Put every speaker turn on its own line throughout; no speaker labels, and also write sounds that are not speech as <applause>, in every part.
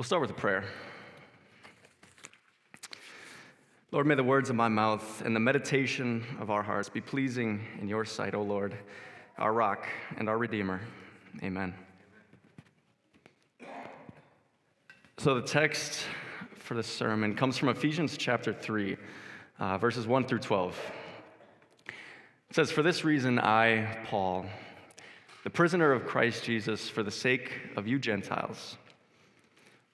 We'll start with a prayer. Lord, may the words of my mouth and the meditation of our hearts be pleasing in your sight, O Lord, our rock and our redeemer. Amen. So, the text for this sermon comes from Ephesians chapter 3, uh, verses 1 through 12. It says, For this reason, I, Paul, the prisoner of Christ Jesus, for the sake of you Gentiles,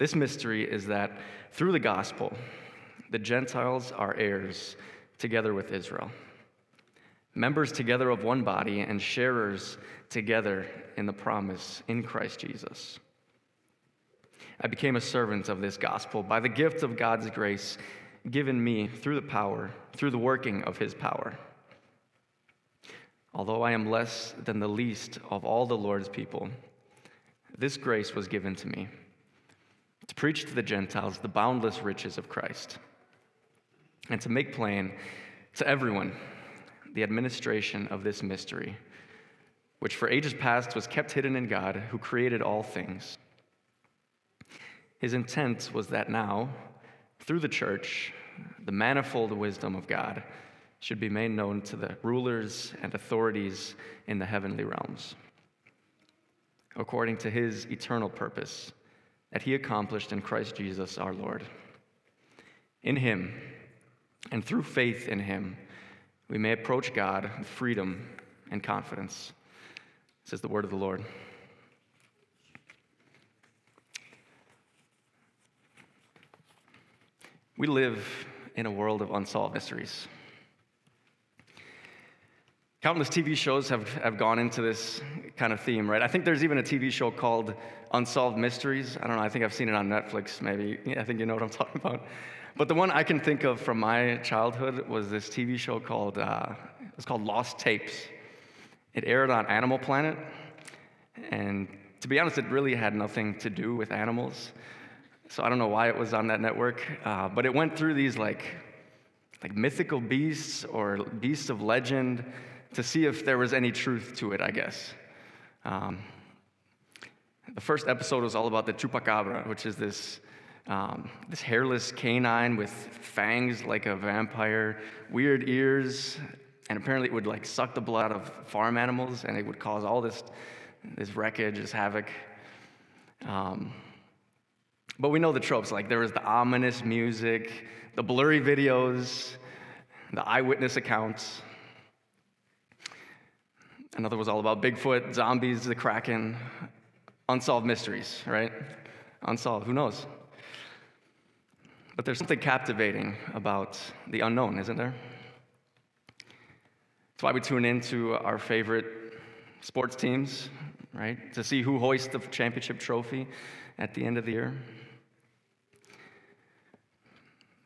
This mystery is that through the gospel, the Gentiles are heirs together with Israel, members together of one body, and sharers together in the promise in Christ Jesus. I became a servant of this gospel by the gift of God's grace given me through the power, through the working of his power. Although I am less than the least of all the Lord's people, this grace was given to me to preach to the Gentiles the boundless riches of Christ and to make plain to everyone the administration of this mystery, which for ages past was kept hidden in God who created all things. His intent was that now, through the church, the manifold wisdom of God should be made known to the rulers and authorities in the heavenly realms, according to his eternal purpose that he accomplished in Christ Jesus our Lord. In him, and through faith in him, we may approach God with freedom and confidence. This is the word of the Lord. We live in a world of unsolved mysteries. Countless TV shows have, have gone into this kind of theme, right? I think there's even a TV show called Unsolved Mysteries. I don't know, I think I've seen it on Netflix, maybe. <laughs> I think you know what I'm talking about. But the one I can think of from my childhood was this TV show called, uh, called Lost Tapes. It aired on Animal Planet. And to be honest, it really had nothing to do with animals. So I don't know why it was on that network, uh, but it went through these like, like mythical beasts or beasts of legend to see if there was any truth to it, I guess. Um, the first episode was all about the chupacabra, which is this, um, this hairless canine with fangs like a vampire, weird ears, and apparently it would like suck the blood out of farm animals, and it would cause all this, this wreckage, this havoc. Um, but we know the tropes. Like there was the ominous music, the blurry videos, the eyewitness accounts. Another was all about Bigfoot, zombies, the Kraken, unsolved mysteries, right? Unsolved, who knows? But there's something captivating about the unknown, isn't there? That's why we tune into our favorite sports teams, right? To see who hoists the championship trophy at the end of the year.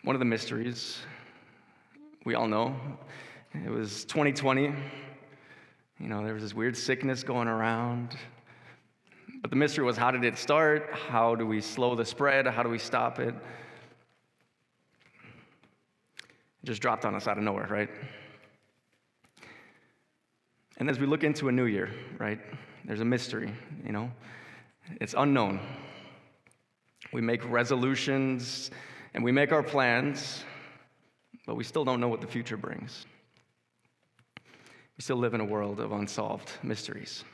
One of the mysteries we all know it was 2020. You know, there was this weird sickness going around. But the mystery was how did it start? How do we slow the spread? How do we stop it? It just dropped on us out of nowhere, right? And as we look into a new year, right, there's a mystery, you know, it's unknown. We make resolutions and we make our plans, but we still don't know what the future brings. We still live in a world of unsolved mysteries.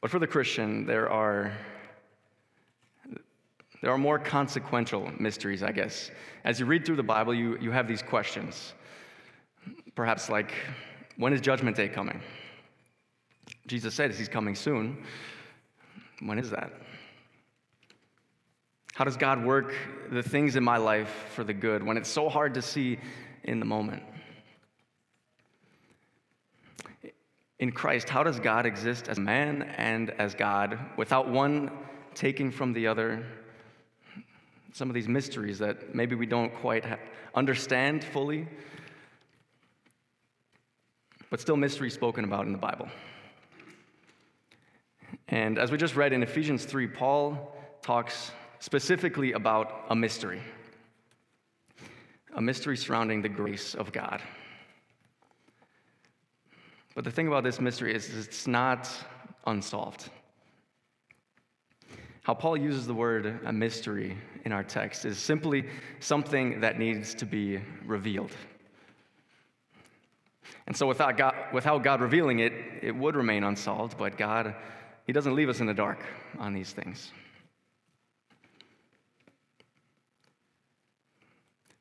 But for the Christian, there are there are more consequential mysteries, I guess. As you read through the Bible, you, you have these questions. Perhaps like, when is Judgment Day coming? Jesus said he's coming soon. When is that? How does God work the things in my life for the good when it's so hard to see in the moment? In Christ, how does God exist as man and as God without one taking from the other? Some of these mysteries that maybe we don't quite understand fully, but still mysteries spoken about in the Bible. And as we just read in Ephesians 3, Paul talks specifically about a mystery, a mystery surrounding the grace of God. But the thing about this mystery is it's not unsolved. How Paul uses the word a mystery in our text is simply something that needs to be revealed. And so, without God, without God revealing it, it would remain unsolved, but God, He doesn't leave us in the dark on these things.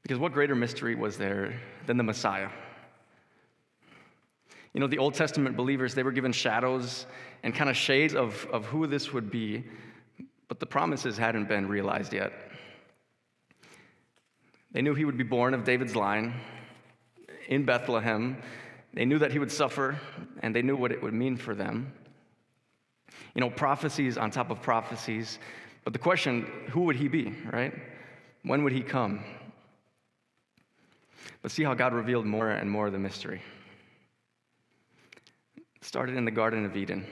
Because what greater mystery was there than the Messiah? You know, the Old Testament believers, they were given shadows and kind of shades of, of who this would be, but the promises hadn't been realized yet. They knew he would be born of David's line in Bethlehem. They knew that he would suffer, and they knew what it would mean for them. You know, prophecies on top of prophecies. But the question who would he be, right? When would he come? But see how God revealed more and more of the mystery started in the Garden of Eden.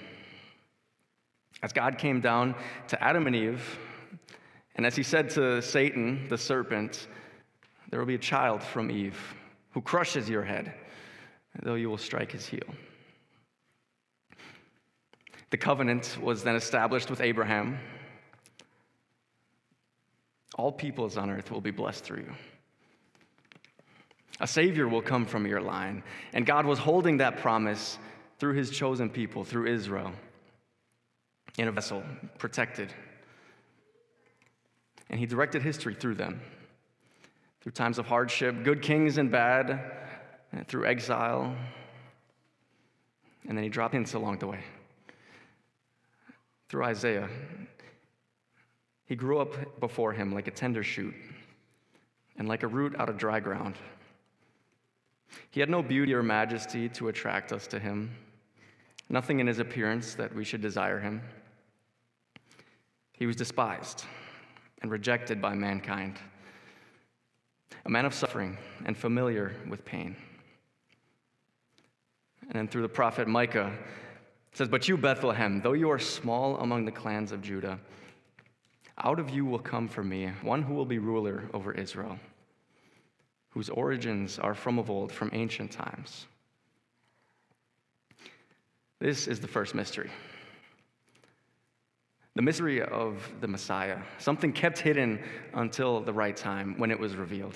As God came down to Adam and Eve, and as he said to Satan, the serpent, there will be a child from Eve who crushes your head, though you will strike his heel. The covenant was then established with Abraham. All peoples on earth will be blessed through you. A Savior will come from your line. And God was holding that promise through his chosen people, through Israel, in a vessel, protected. And he directed history through them, through times of hardship, good kings and bad, and through exile. And then he dropped hints along the way. Through Isaiah, he grew up before him like a tender shoot and like a root out of dry ground. He had no beauty or majesty to attract us to him nothing in his appearance that we should desire him. He was despised and rejected by mankind, a man of suffering and familiar with pain. And then through the prophet Micah, it says, But you, Bethlehem, though you are small among the clans of Judah, out of you will come for me one who will be ruler over Israel, whose origins are from of old, from ancient times. This is the first mystery the mystery of the Messiah, something kept hidden until the right time when it was revealed.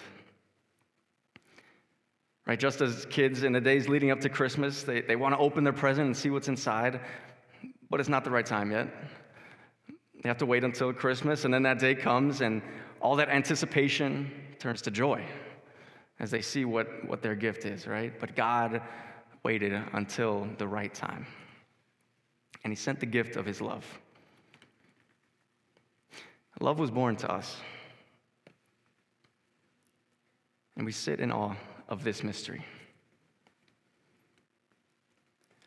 Right, just as kids in the days leading up to Christmas, they, they want to open their present and see what's inside, but it's not the right time yet. They have to wait until Christmas, and then that day comes, and all that anticipation turns to joy as they see what, what their gift is, right? But God waited until the right time. And he sent the gift of his love. Love was born to us. And we sit in awe of this mystery.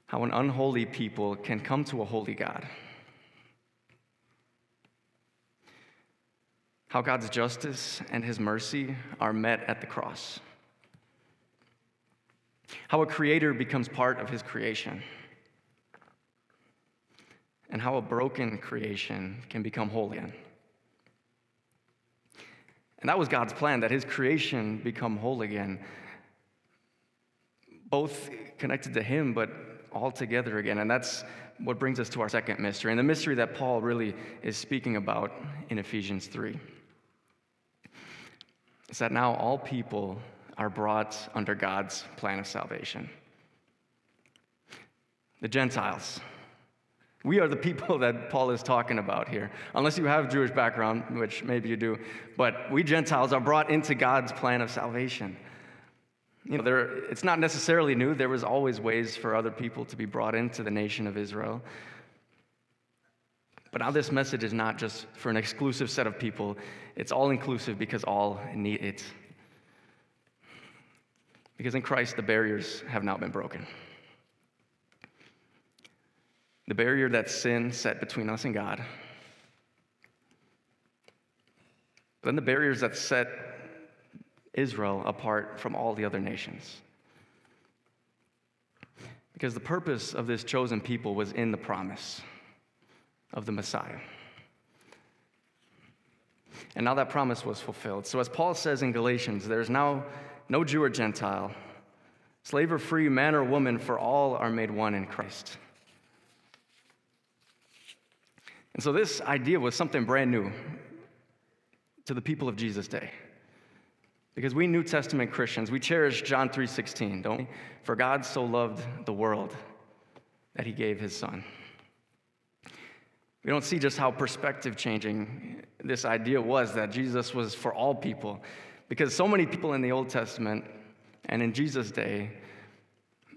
How an unholy people can come to a holy God. How God's justice and his mercy are met at the cross. How a creator becomes part of his creation. And how a broken creation can become holy again. And that was God's plan, that his creation become whole again. Both connected to him, but all together again. And that's what brings us to our second mystery, and the mystery that Paul really is speaking about in Ephesians 3. Is that now all people are brought under God's plan of salvation. The Gentiles. We are the people that Paul is talking about here. Unless you have Jewish background, which maybe you do, but we Gentiles are brought into God's plan of salvation. You know, there, it's not necessarily new. There was always ways for other people to be brought into the nation of Israel. But now this message is not just for an exclusive set of people. It's all inclusive because all need it. Because in Christ, the barriers have now been broken. the barrier that sin set between us and God. Then the barriers that set Israel apart from all the other nations. Because the purpose of this chosen people was in the promise of the Messiah. And now that promise was fulfilled. So, as Paul says in Galatians, there's now no Jew or Gentile, slave or free, man or woman, for all are made one in Christ. And so, this idea was something brand new to the people of Jesus' day. Because we New Testament Christians, we cherish John 3:16, don't we? For God so loved the world that he gave his son. We don't see just how perspective changing this idea was that Jesus was for all people. Because so many people in the Old Testament and in Jesus' day,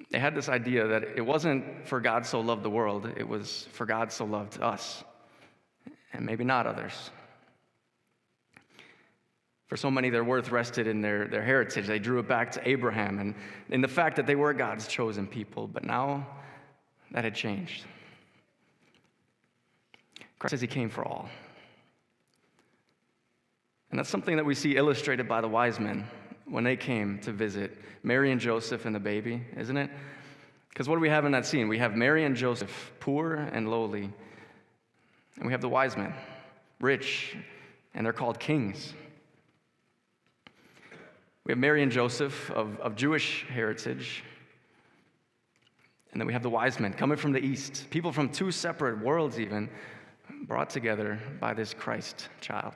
they had this idea that it wasn't for God so loved the world, it was for God so loved us, and maybe not others. For so many, their worth rested in their, their heritage. They drew it back to Abraham and in the fact that they were God's chosen people. But now that had changed. Christ says he came for all. And that's something that we see illustrated by the wise men when they came to visit Mary and Joseph and the baby, isn't it? Because what do we have in that scene? We have Mary and Joseph, poor and lowly. And we have the wise men, rich, and they're called kings. We have Mary and Joseph of, of Jewish heritage. And then we have the wise men coming from the east, people from two separate worlds, even brought together by this Christ child.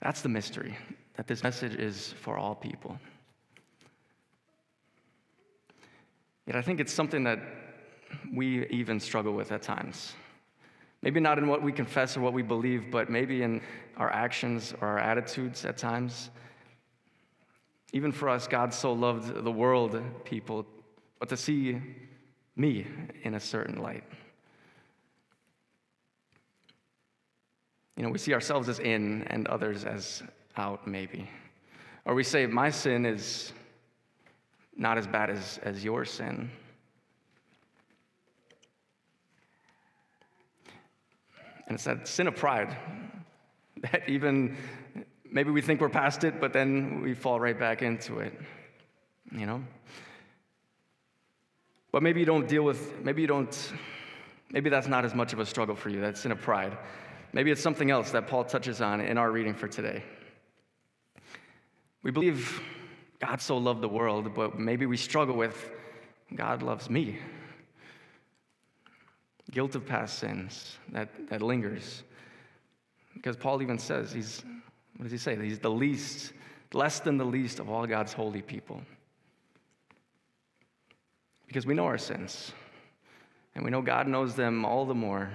That's the mystery, that this message is for all people. Yet I think it's something that we even struggle with at times. Maybe not in what we confess or what we believe, but maybe in our actions or our attitudes at times. Even for us, God so loved the world, people, but to see me in a certain light. You know, we see ourselves as in and others as out, maybe. Or we say, my sin is not as bad as, as your sin. And it's that sin of pride <laughs> that even maybe we think we're past it, but then we fall right back into it, you know? But maybe you don't deal with, maybe you don't, maybe that's not as much of a struggle for you, that sin of pride. Maybe it's something else that Paul touches on in our reading for today. We believe God so loved the world, but maybe we struggle with God loves me guilt of past sins that, that lingers. Because Paul even says, he's, what does he say? He's the least, less than the least of all God's holy people. Because we know our sins, and we know God knows them all the more.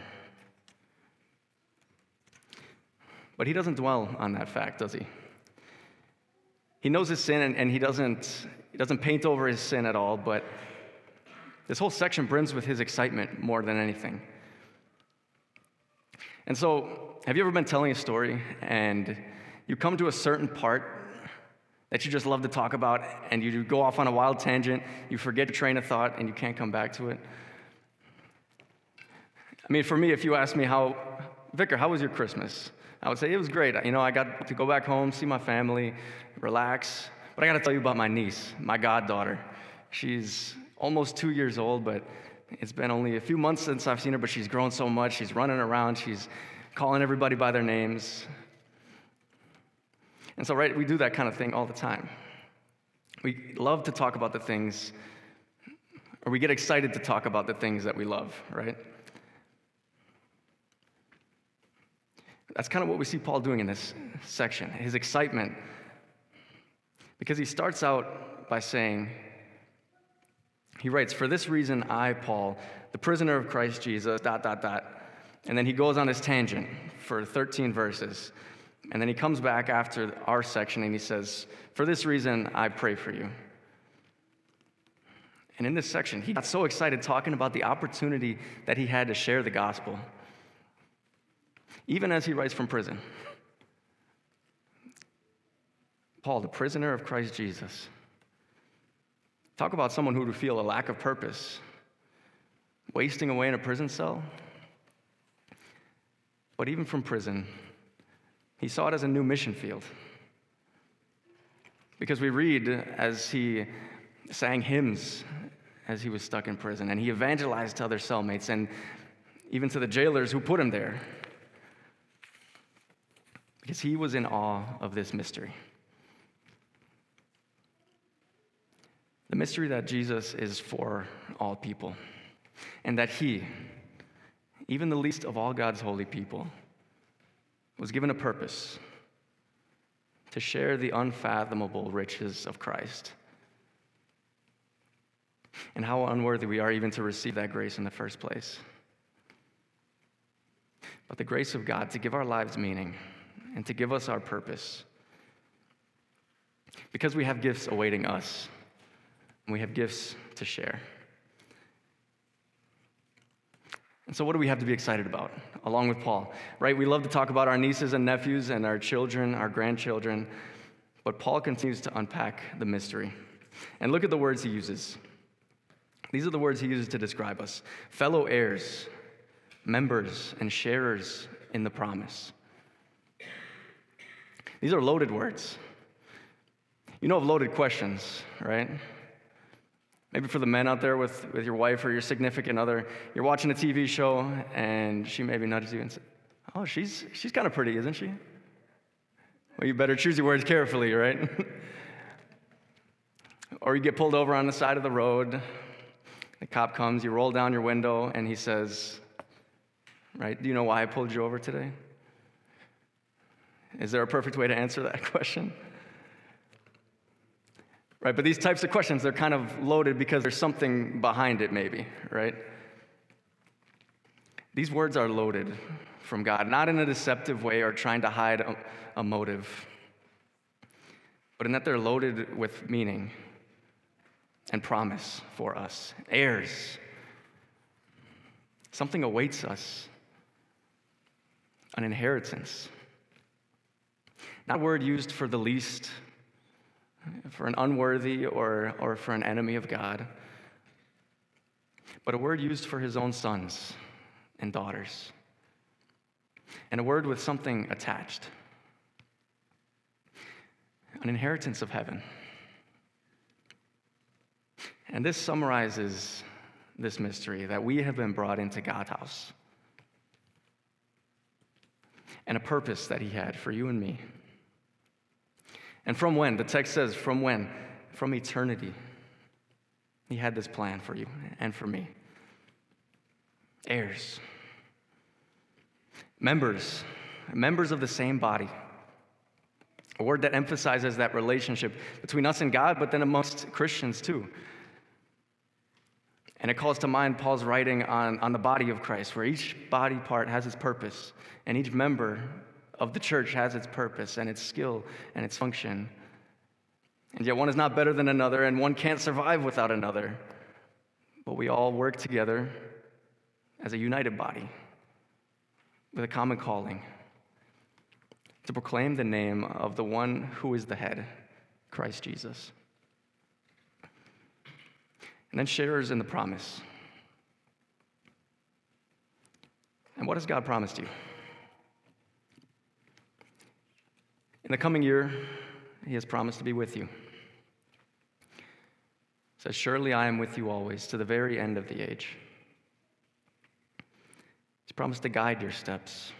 But he doesn't dwell on that fact, does he? He knows his sin, and, and he, doesn't, he doesn't paint over his sin at all, but this whole section brims with his excitement more than anything. And so, have you ever been telling a story and you come to a certain part that you just love to talk about and you go off on a wild tangent, you forget your train of thought, and you can't come back to it? I mean, for me, if you ask me how, Vicar, how was your Christmas? I would say it was great. You know, I got to go back home, see my family, relax. But I got to tell you about my niece, my goddaughter. She's almost two years old, but it's been only a few months since I've seen her, but she's grown so much. She's running around, she's calling everybody by their names. And so, right, we do that kind of thing all the time. We love to talk about the things, or we get excited to talk about the things that we love, right? That's kind of what we see Paul doing in this section his excitement. Because he starts out by saying, he writes, For this reason, I, Paul, the prisoner of Christ Jesus, dot, dot, dot. And then he goes on his tangent for 13 verses. And then he comes back after our section and he says, For this reason, I pray for you. And in this section, he got so excited talking about the opportunity that he had to share the gospel, even as he writes from prison. Paul, the prisoner of Christ Jesus, Talk about someone who would feel a lack of purpose. wasting away in a prison cell. But even from prison, he saw it as a new mission field. Because we read as he sang hymns as he was stuck in prison, and he evangelized to other cellmates and even to the jailers who put him there. Because he was in awe of this mystery. The mystery that Jesus is for all people, and that he, even the least of all God's holy people, was given a purpose to share the unfathomable riches of Christ. And how unworthy we are even to receive that grace in the first place. But the grace of God to give our lives meaning and to give us our purpose. Because we have gifts awaiting us, and we have gifts to share. And so, what do we have to be excited about, along with Paul? Right? We love to talk about our nieces and nephews and our children, our grandchildren, but Paul continues to unpack the mystery. And look at the words he uses. These are the words he uses to describe us fellow heirs, members, and sharers in the promise. These are loaded words. You know of loaded questions, right? Maybe for the men out there with, with your wife or your significant other, you're watching a TV show and she maybe nudges you and says, Oh, she's, she's kind of pretty, isn't she? Well, you better choose your words carefully, right? <laughs> or you get pulled over on the side of the road. The cop comes, you roll down your window, and he says, Right, do you know why I pulled you over today? Is there a perfect way to answer that <laughs> question? Right, but these types of questions, they're kind of loaded because there's something behind it, maybe, right? These words are loaded from God, not in a deceptive way or trying to hide a, motive, but in that they're loaded with meaning and promise for us. Heirs. Something awaits us, an inheritance. Not a word used for the least for an unworthy or, or for an enemy of God, but a word used for his own sons and daughters, and a word with something attached an inheritance of heaven. And this summarizes this mystery that we have been brought into God's house and a purpose that He had for you and me. And from when? The text says, from when? From eternity. He had this plan for you and for me. Heirs. Members. Members of the same body. A word that emphasizes that relationship between us and God, but then amongst Christians too. And it calls to mind Paul's writing on, on the body of Christ, where each body part has its purpose, and each member of the church has its purpose and its skill and its function. And yet, one is not better than another, and one can't survive without another. But we all work together as a united body with a common calling to proclaim the name of the one who is the head, Christ Jesus. And then sharers in the promise. And what has God promised you? In the coming year, he has promised to be with you. He says, Surely I am with you always to the very end of the age. He's promised to guide your steps.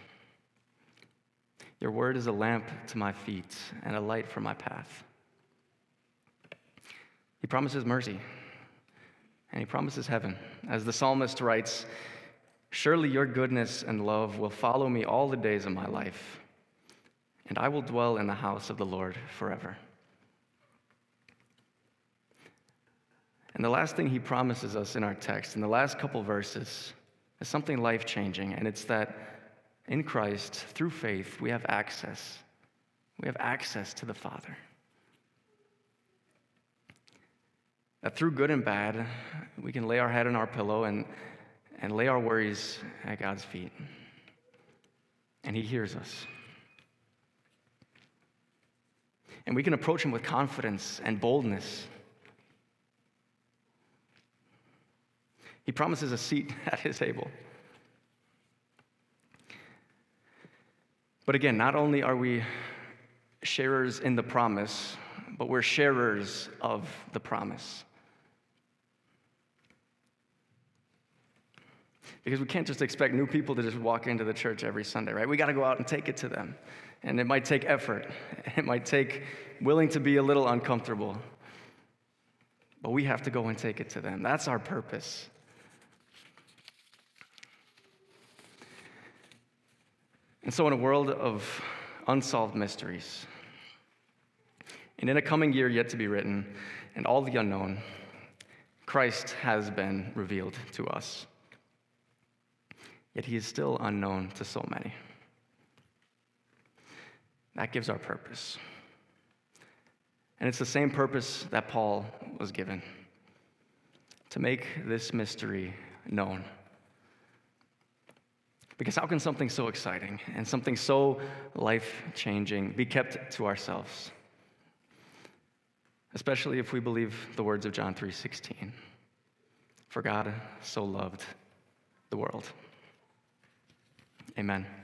Your word is a lamp to my feet and a light for my path. He promises mercy and he promises heaven. As the psalmist writes, Surely your goodness and love will follow me all the days of my life and I will dwell in the house of the Lord forever. And the last thing he promises us in our text, in the last couple verses, is something life changing, and it's that in Christ, through faith, we have access. We have access to the Father. That through good and bad, we can lay our head on our pillow and, and lay our worries at God's feet. And He hears us. And we can approach Him with confidence and boldness. He promises a seat <laughs> at his table. But again, not only are we sharers in the promise, but we're sharers of the promise. Because we can't just expect new people to just walk into the church every Sunday, right? We got to go out and take it to them. And it might take effort, <laughs> it might take willing to be a little uncomfortable. But we have to go and take it to them. That's our purpose. And so, in a world of unsolved mysteries, and in a coming year yet to be written, and all the unknown, Christ has been revealed to us. Yet he is still unknown to so many. That gives our purpose. And it's the same purpose that Paul was given to make this mystery known. Because how can something so exciting and something so life changing be kept to ourselves? especially if we believe the words of John 3:16. For God so loved the world. Amen.